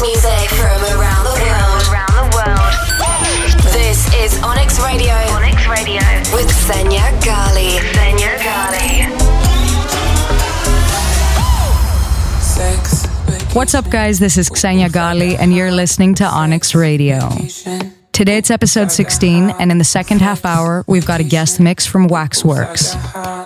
music from around the world. This is Onyx Radio. With Xenia Ghali. What's up, guys? This is Xenia Ghali, and you're listening to Onyx Radio. Today it's episode 16, and in the second half hour, we've got a guest mix from Waxworks.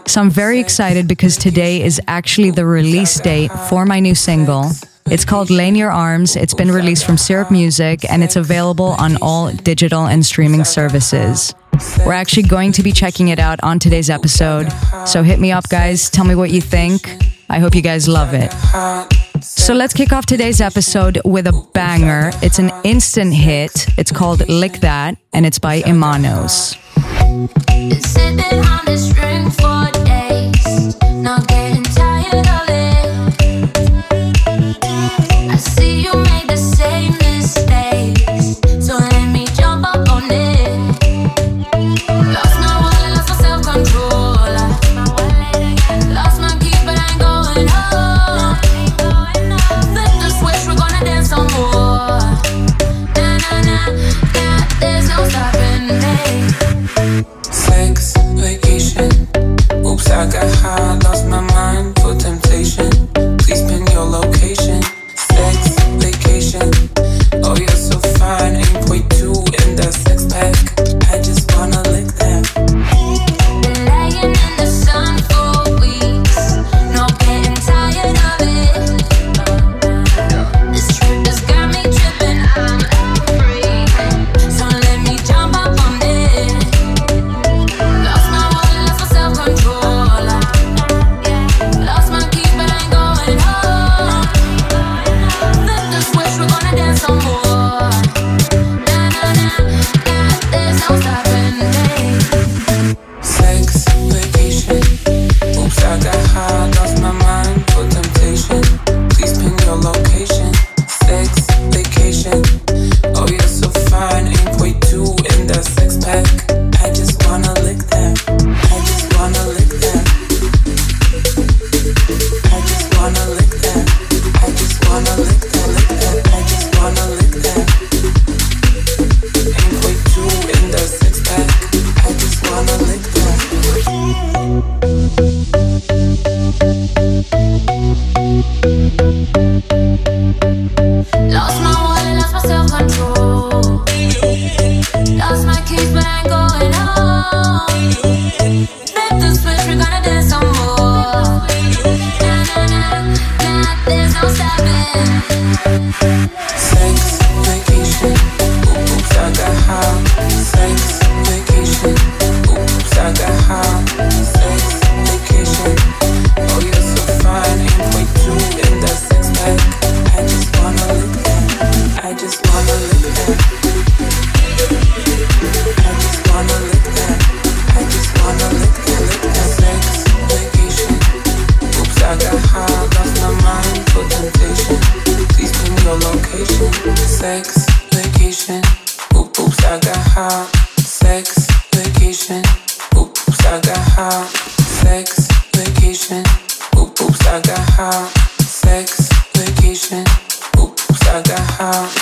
So I'm very excited because today is actually the release date for my new single, it's called Lay in Your Arms. It's been released from Syrup Music and it's available on all digital and streaming services. We're actually going to be checking it out on today's episode. So hit me up, guys. Tell me what you think. I hope you guys love it. So let's kick off today's episode with a banger. It's an instant hit. It's called Lick That, and it's by Imanos. I got high. I got how.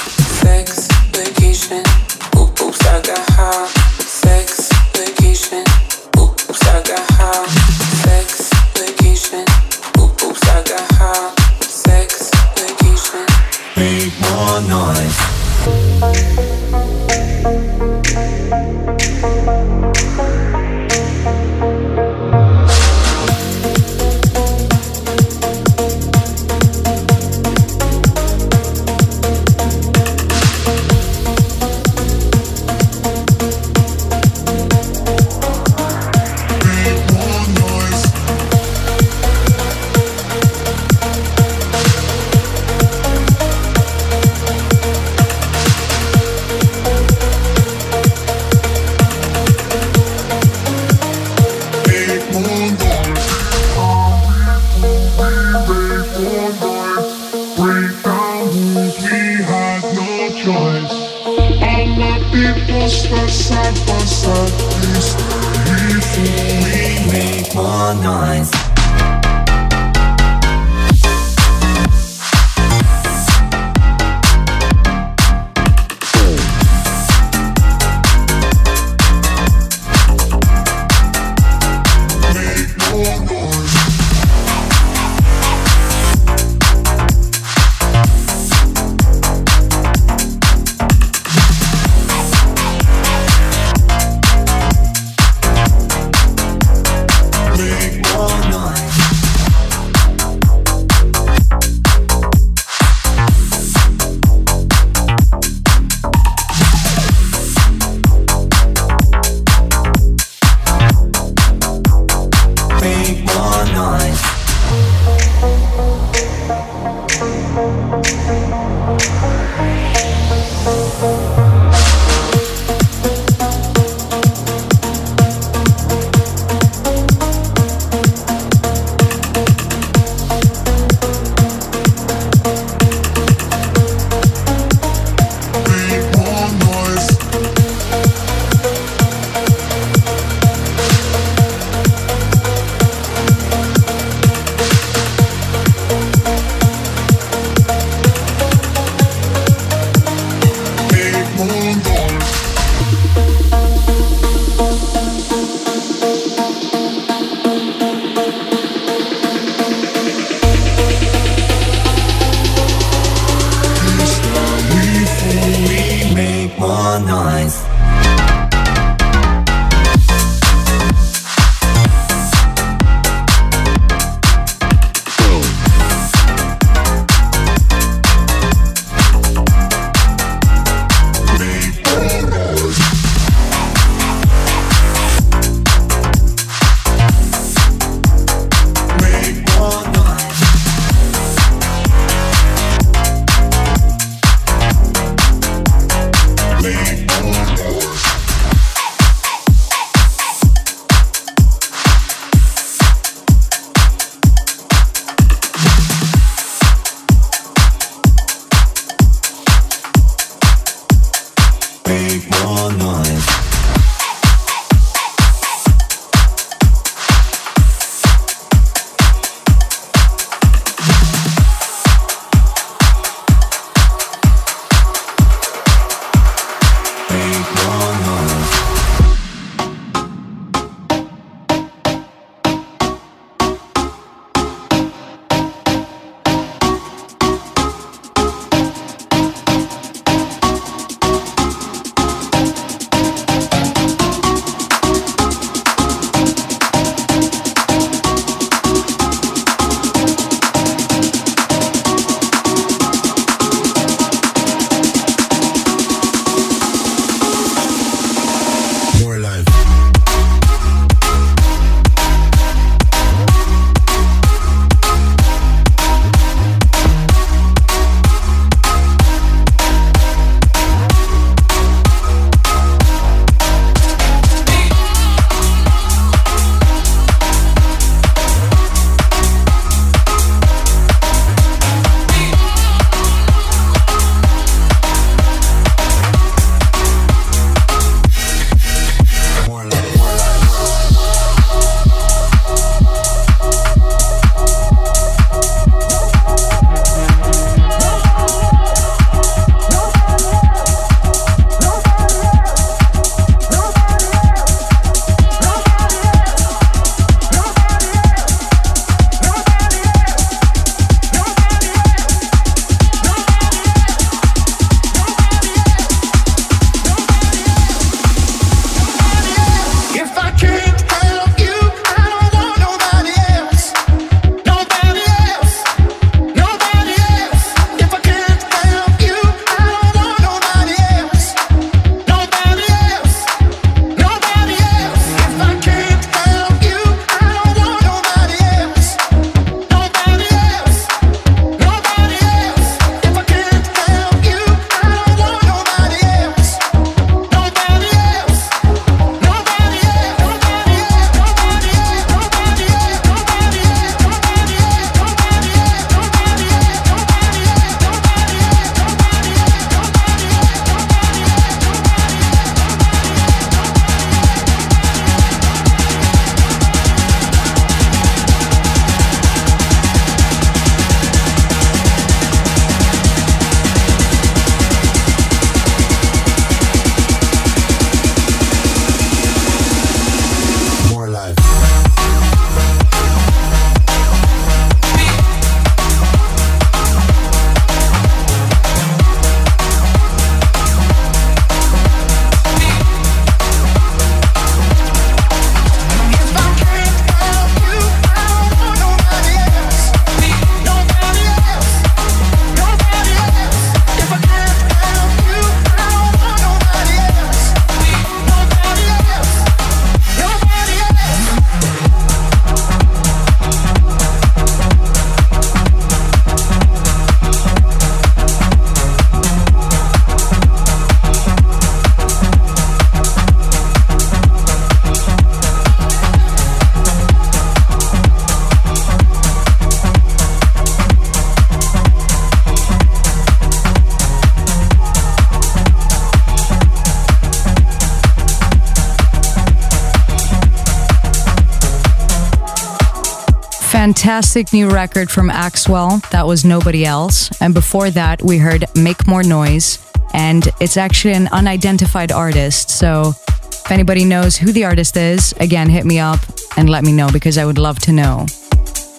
Fantastic new record from Axwell. That was Nobody Else. And before that, we heard Make More Noise. And it's actually an unidentified artist. So if anybody knows who the artist is, again, hit me up and let me know because I would love to know.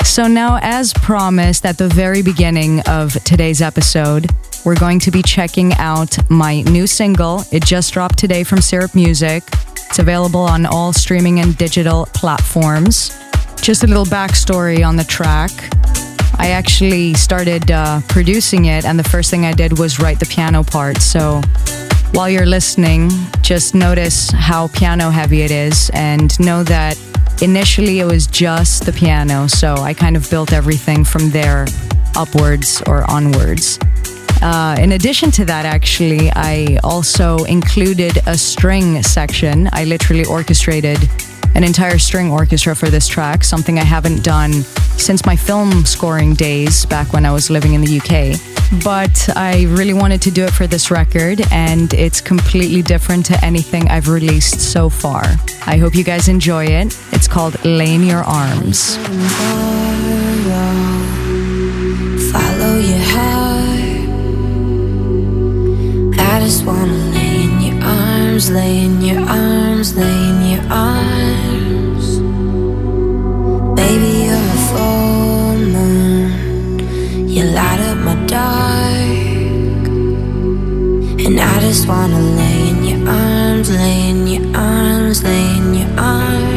So, now, as promised at the very beginning of today's episode, we're going to be checking out my new single. It just dropped today from Syrup Music. It's available on all streaming and digital platforms. Just a little backstory on the track. I actually started uh, producing it, and the first thing I did was write the piano part. So, while you're listening, just notice how piano heavy it is and know that initially it was just the piano. So I kind of built everything from there upwards or onwards. Uh, in addition to that, actually, I also included a string section. I literally orchestrated an entire string orchestra for this track, something I haven't done since my film scoring days back when I was living in the UK. But I really wanted to do it for this record, and it's completely different to anything I've released so far. I hope you guys enjoy it. It's called Lay in Your Arms. Follow your heart. I just wanna lay in your arms, lay in your arms, lay in your arms. Baby, you're a full moon. You light up my dark. And I just wanna lay in your arms, lay in your arms, lay in your arms.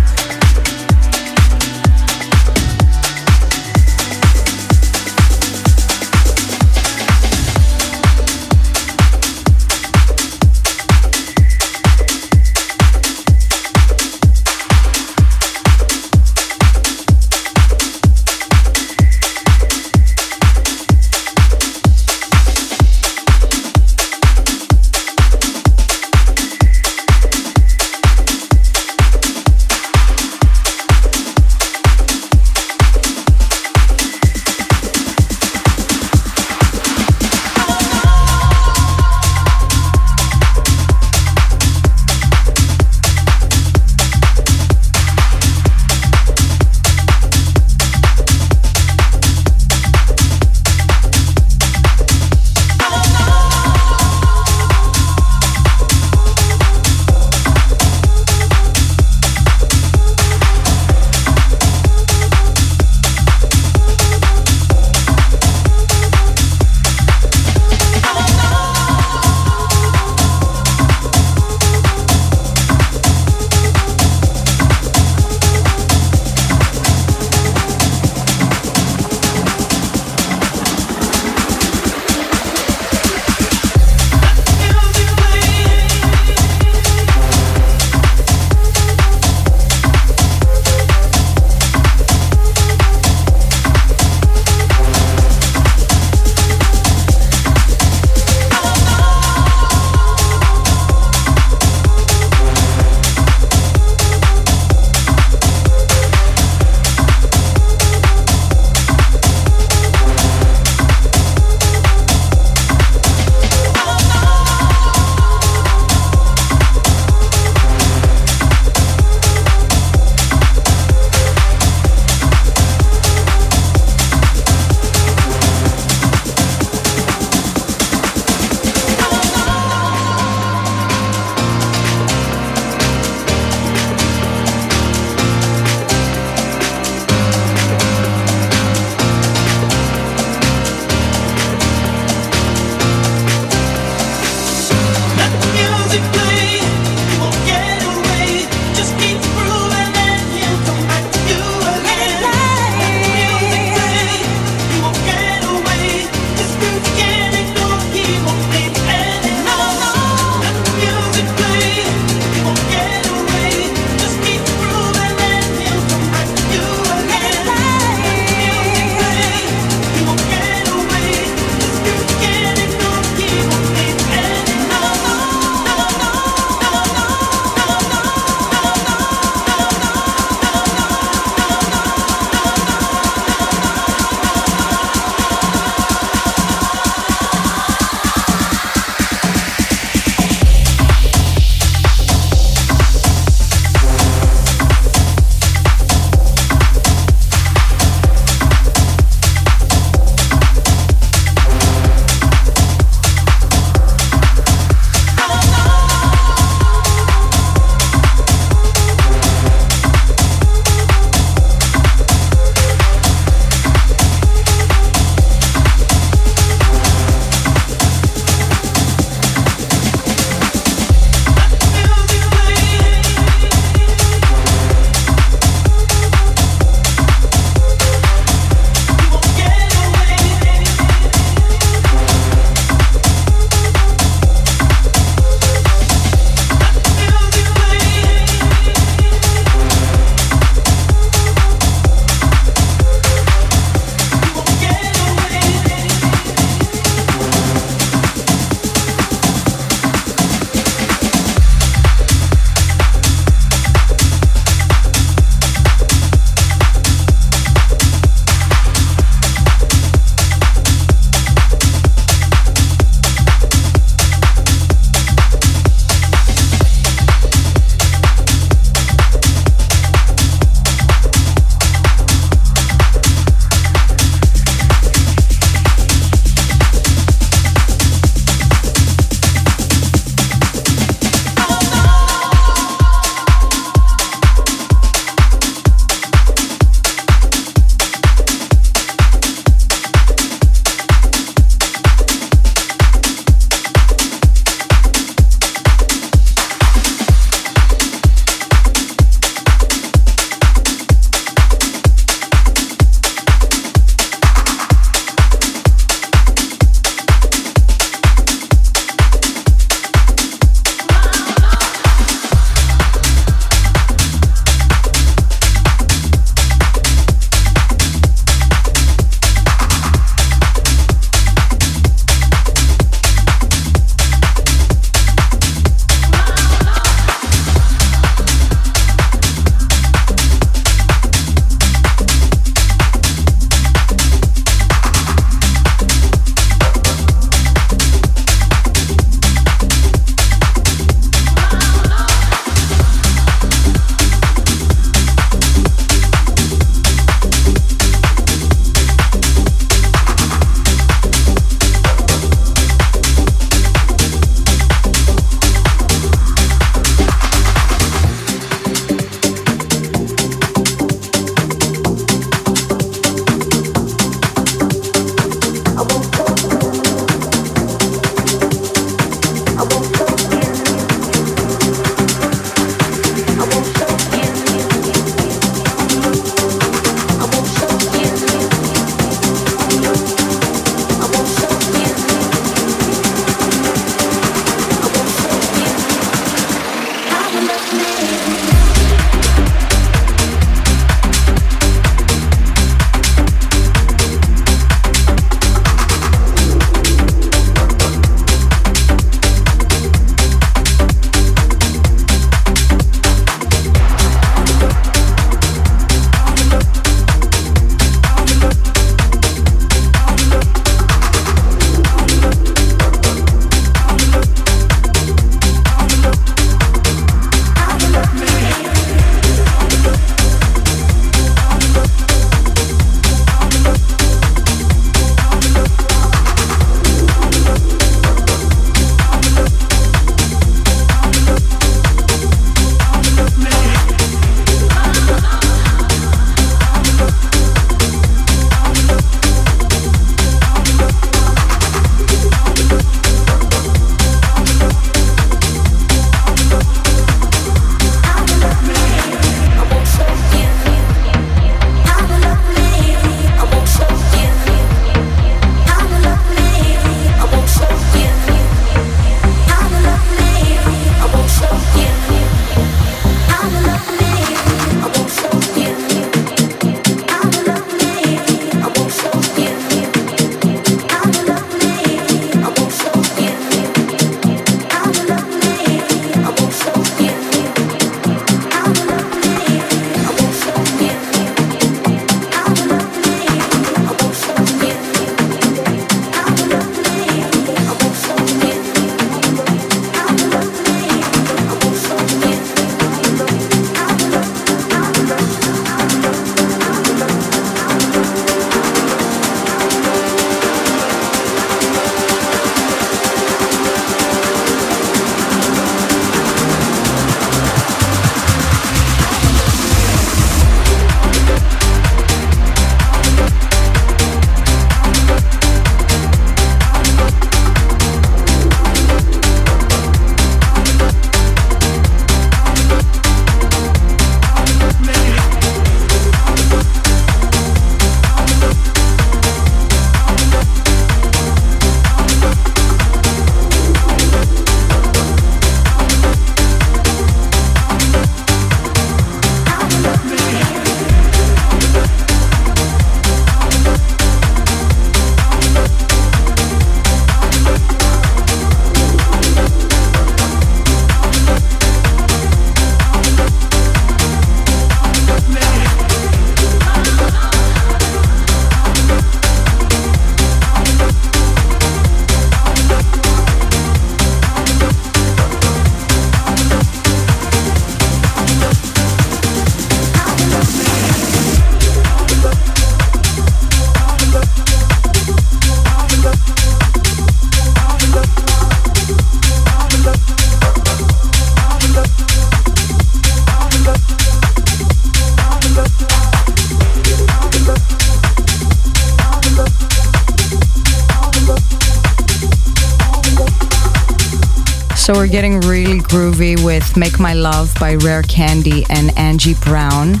So we're getting really groovy with Make My Love by Rare Candy and Angie Brown.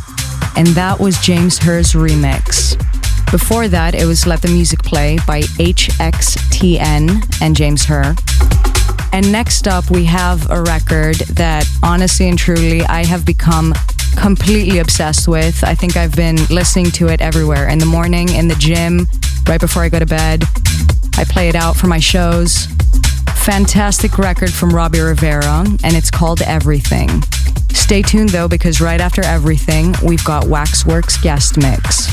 And that was James Hurr's remix. Before that, it was Let the Music Play by HXTN and James Herr. And next up, we have a record that honestly and truly I have become completely obsessed with. I think I've been listening to it everywhere in the morning, in the gym, right before I go to bed. I play it out for my shows. Fantastic record from Robbie Rivera, and it's called Everything. Stay tuned though, because right after Everything, we've got Waxworks guest mix.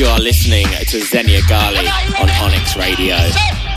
You are listening to Xenia Ghali on Onyx Radio.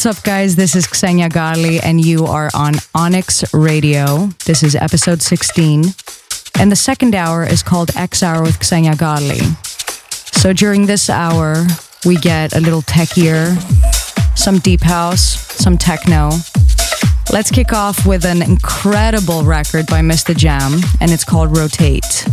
What's up, guys? This is Xenia Ghali, and you are on Onyx Radio. This is episode 16. And the second hour is called X Hour with Xenia Ghali. So during this hour, we get a little techier, some deep house, some techno. Let's kick off with an incredible record by Mr. Jam, and it's called Rotate.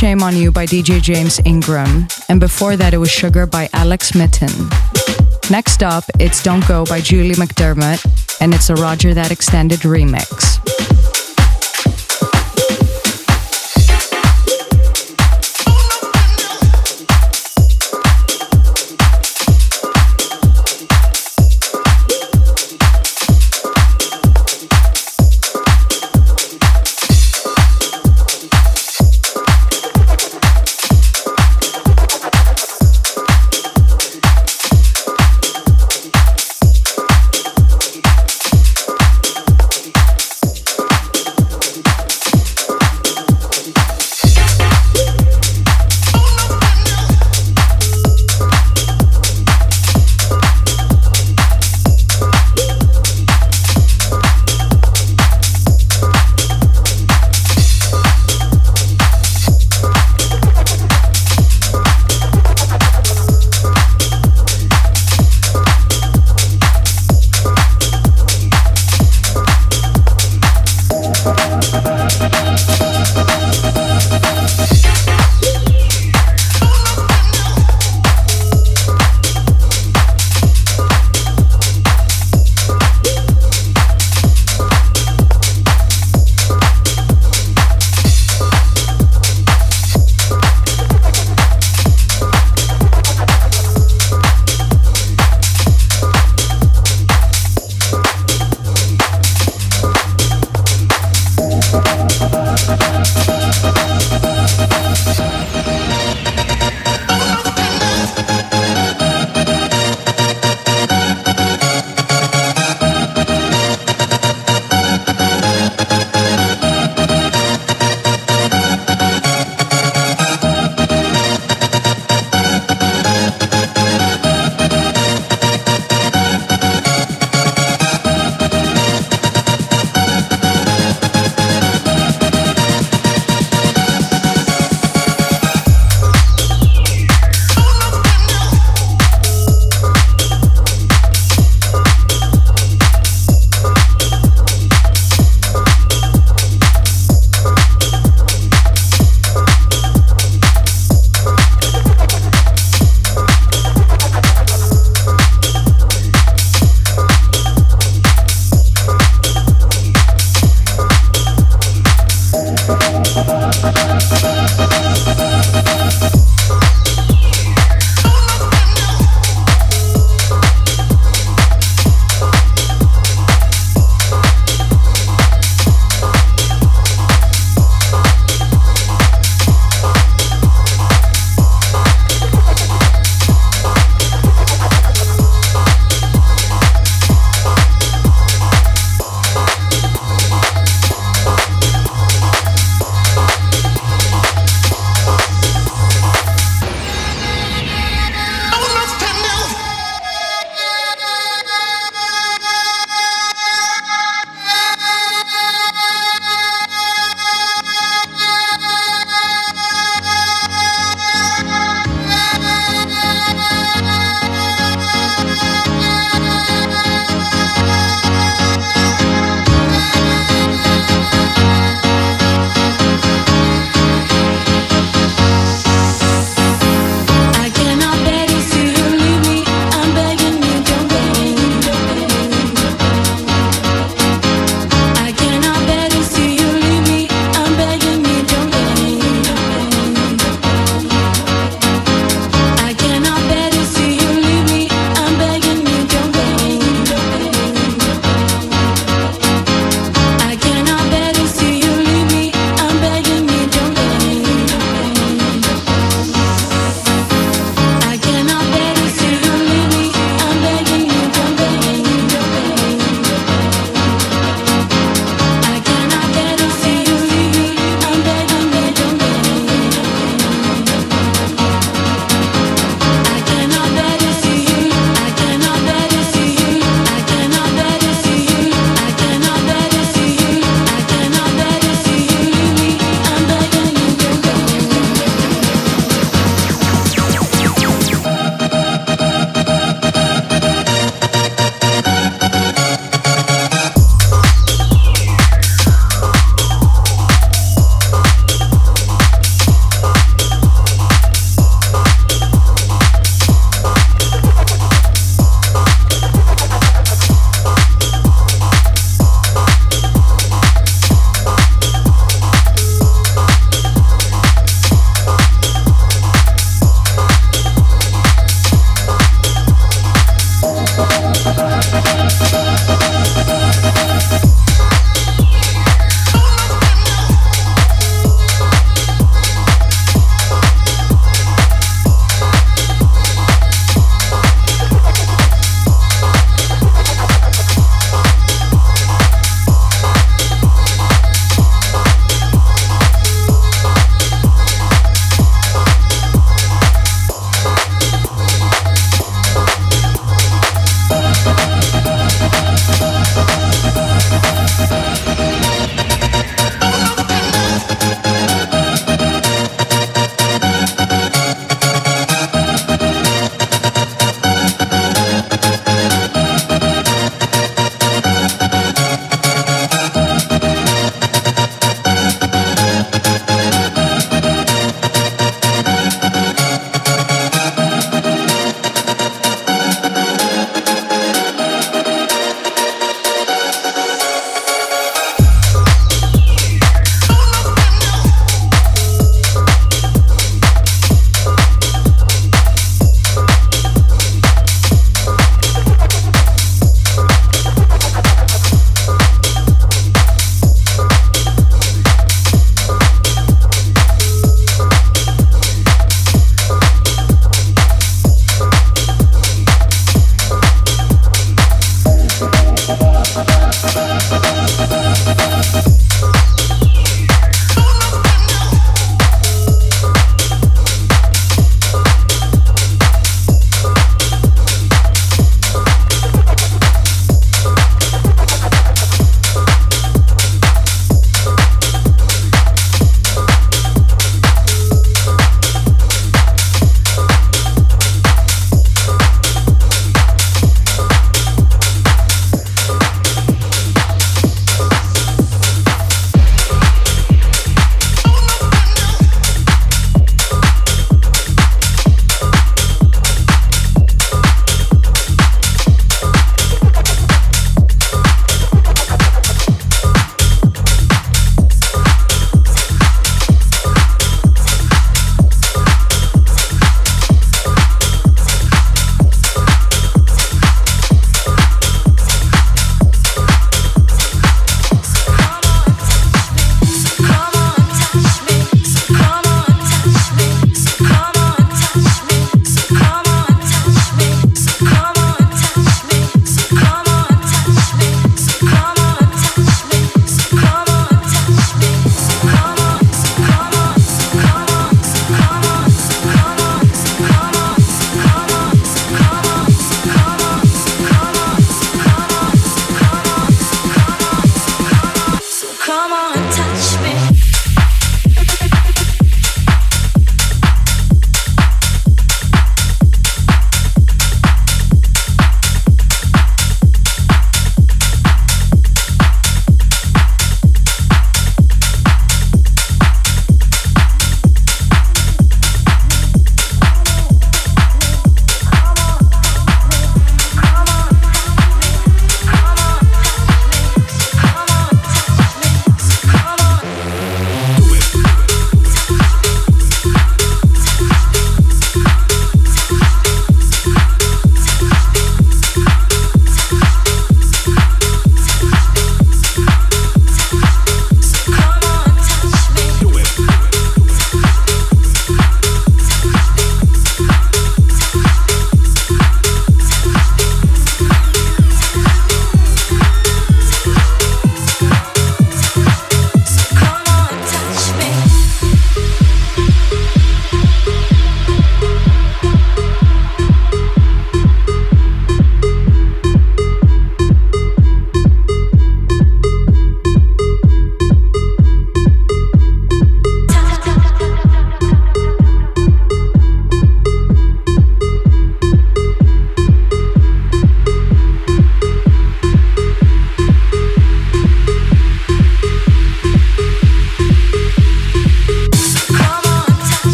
Shame on You by DJ James Ingram, and before that, it was Sugar by Alex Mitten. Next up, it's Don't Go by Julie McDermott, and it's a Roger That Extended remix.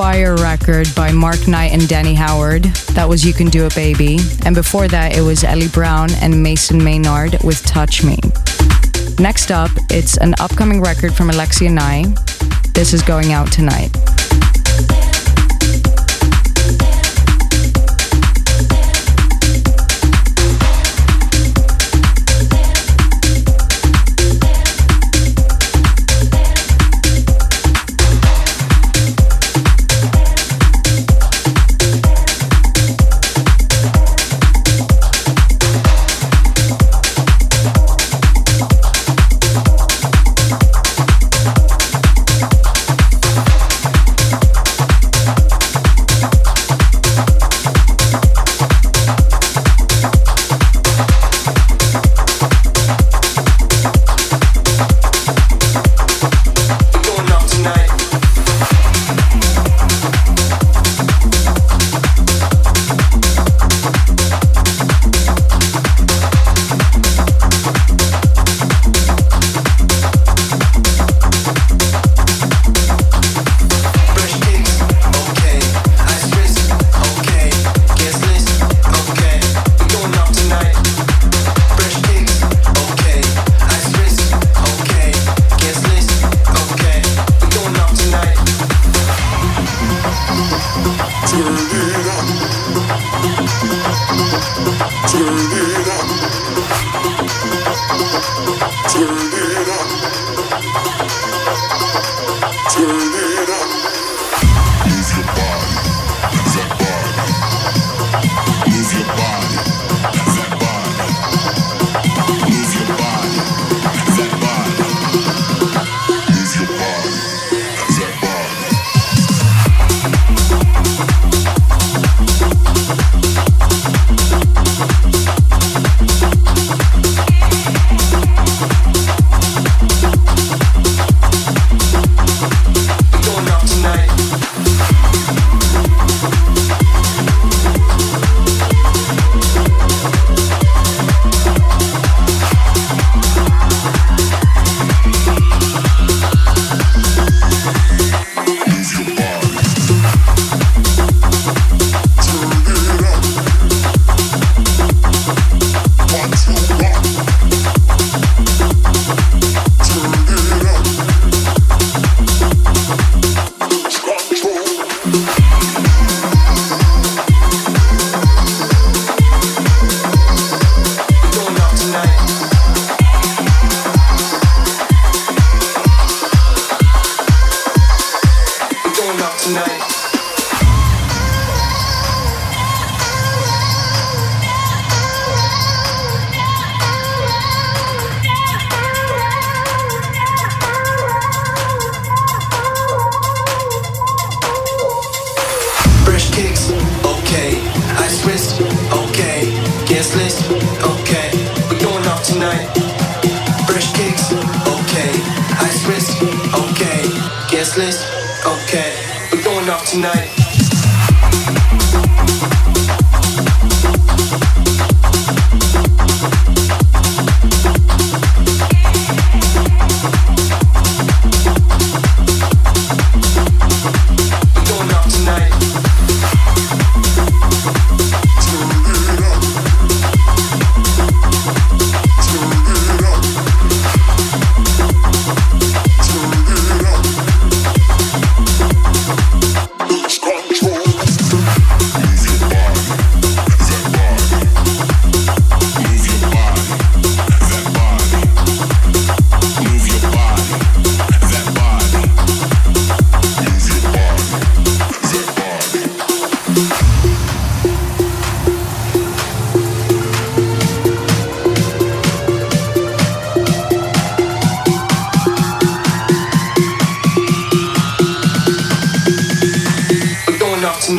Fire record by Mark Knight and Danny Howard. That was You Can Do It Baby. And before that, it was Ellie Brown and Mason Maynard with Touch Me. Next up, it's an upcoming record from Alexia Nye. This is going out tonight.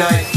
night.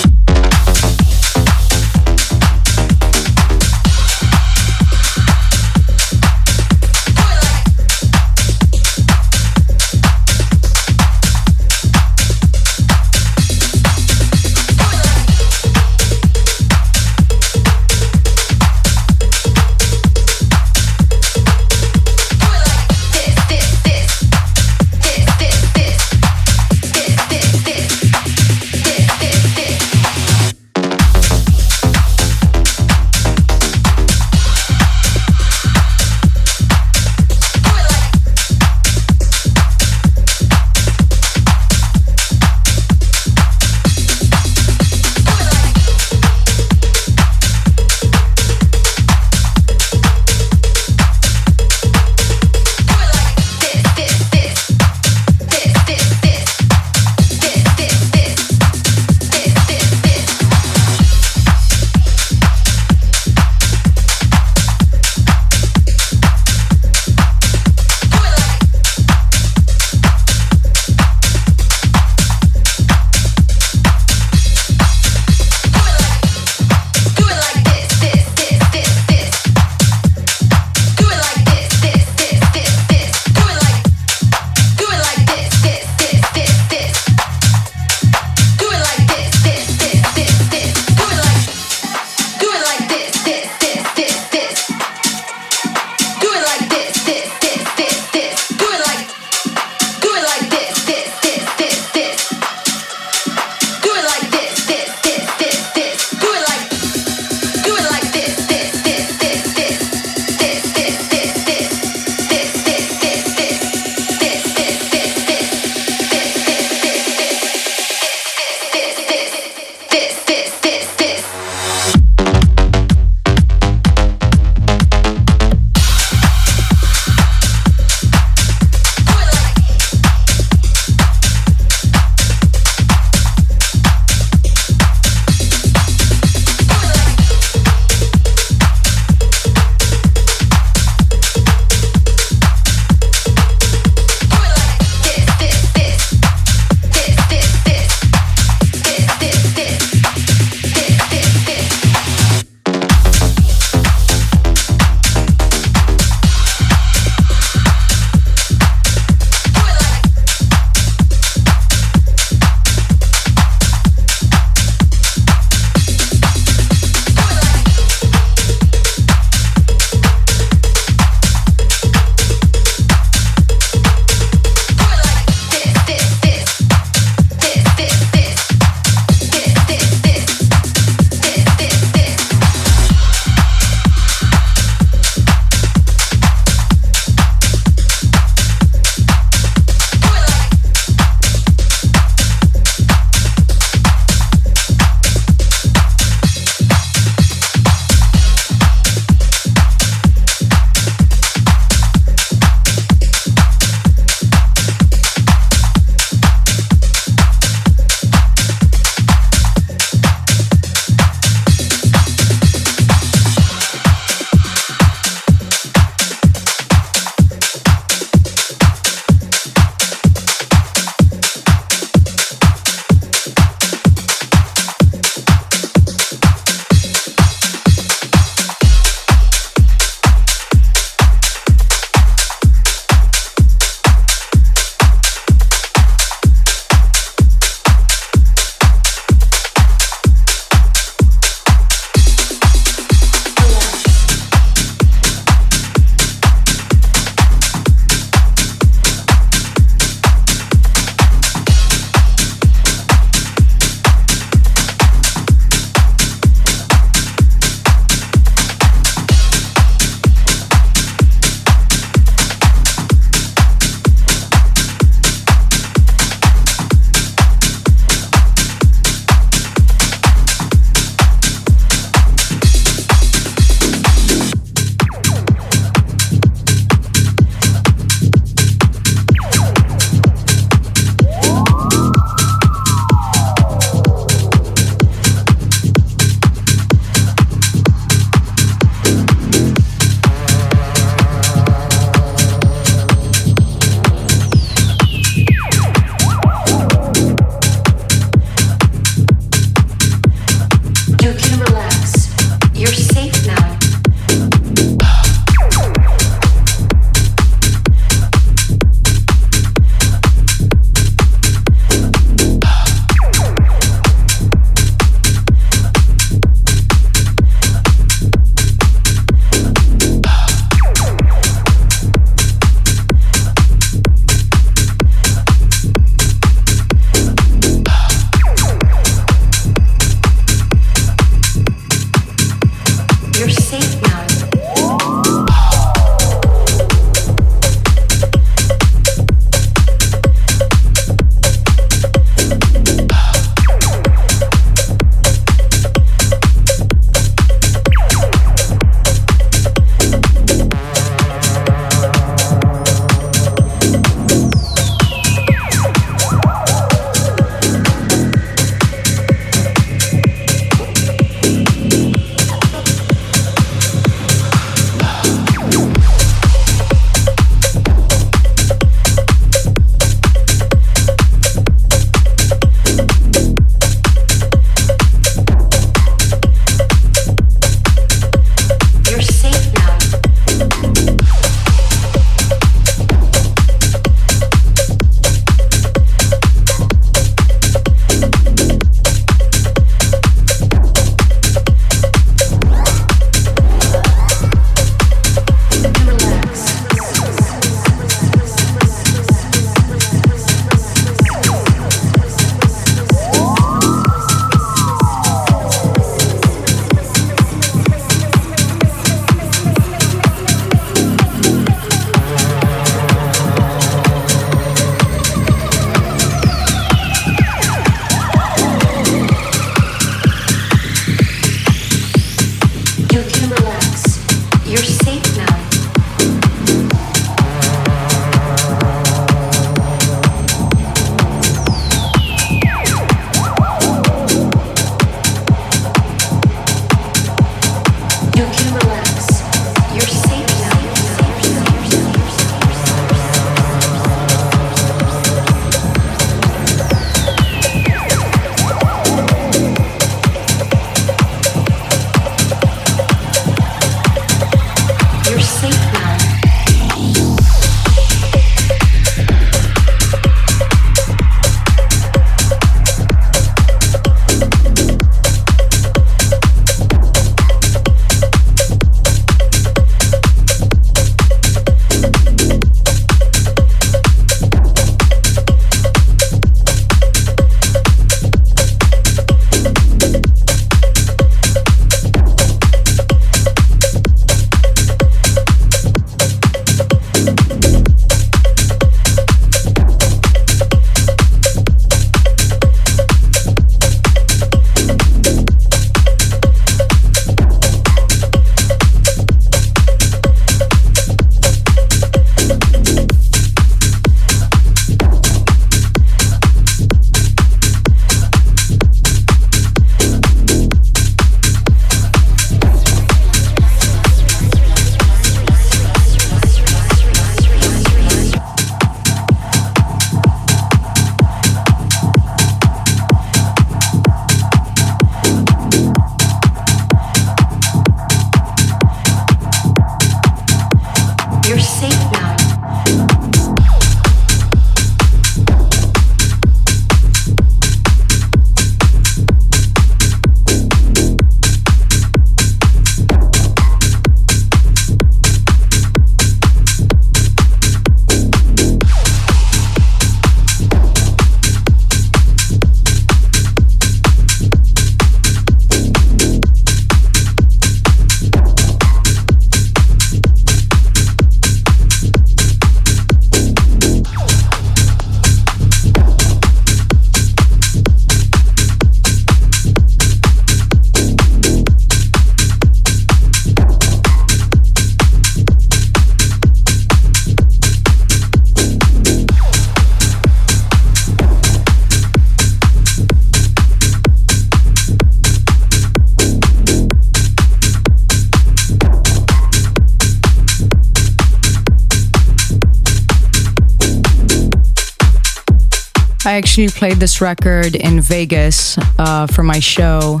Actually played this record in Vegas uh, for my show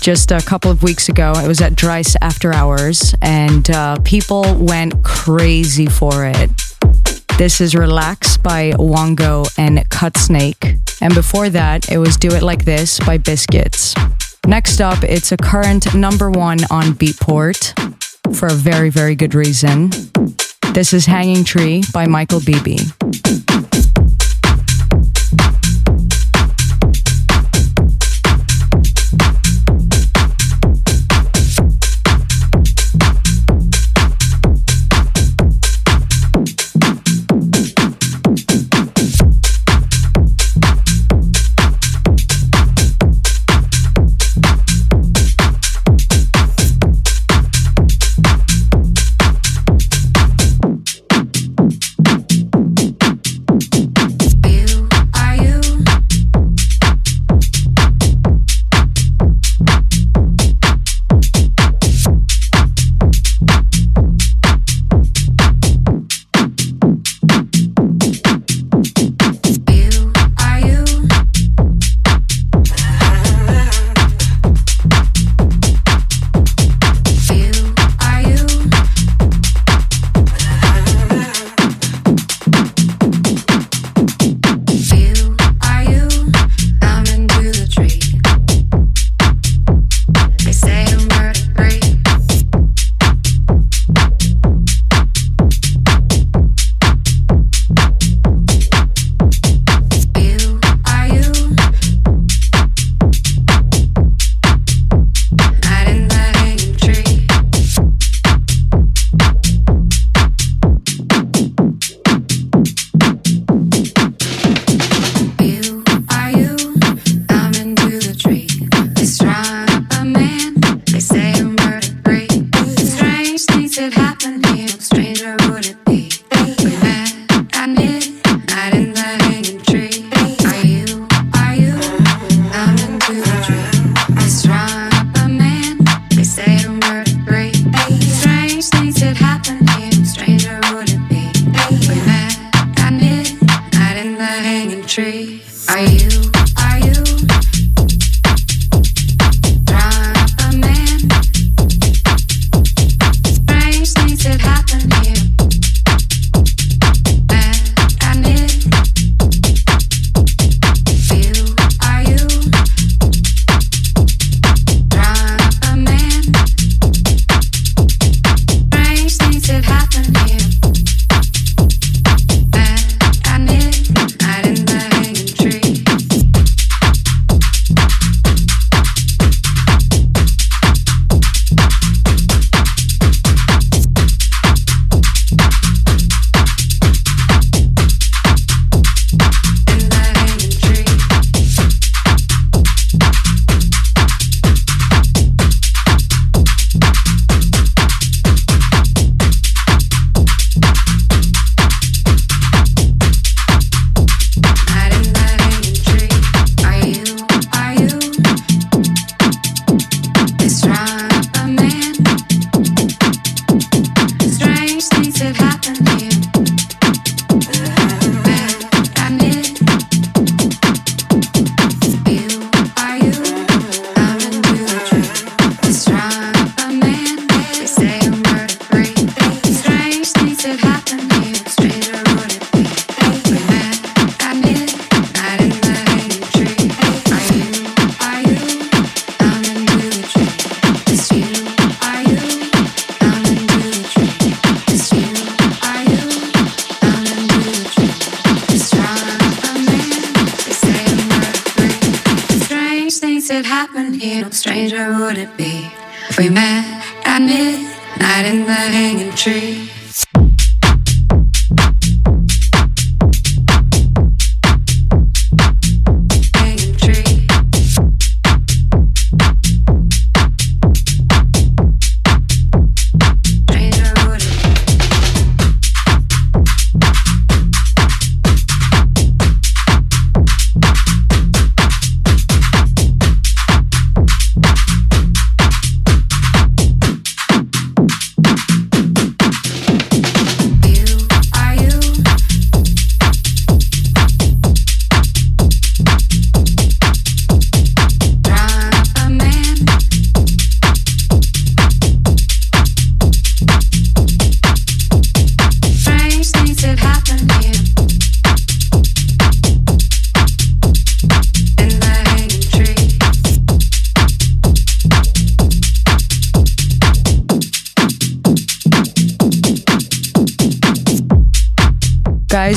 just a couple of weeks ago. It was at Drai's After Hours, and uh, people went crazy for it. This is Relax by Wongo and Cut Snake. And before that, it was Do It Like This by Biscits. Next up, it's a current number one on Beatport for a very, very good reason. This is Hanging Tree by Michael Bibi.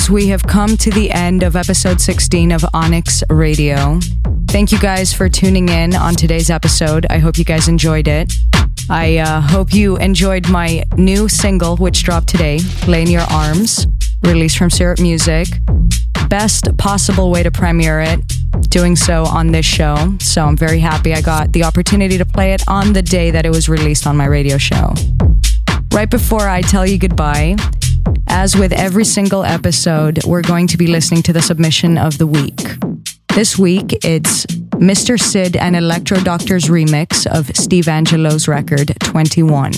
We have come to the end of episode 16 of Onyx Radio. Thank you guys for tuning in on today's episode. I hope you guys enjoyed it. I uh, hope you enjoyed my new single, which dropped today, Lay in Your Arms, released from Syrup Music. Best possible way to premiere it, doing so on this show. So I'm very happy I got the opportunity to play it on the day that it was released on my radio show. Right before I tell you goodbye, as with every single episode, we're going to be listening to the submission of the week. This week, it's Mr. Sid and Electro Doctor's remix of Steve Angello's record 21.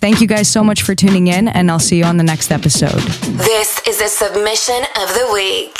Thank you guys so much for tuning in, and I'll see you on the next episode. This is the submission of the week.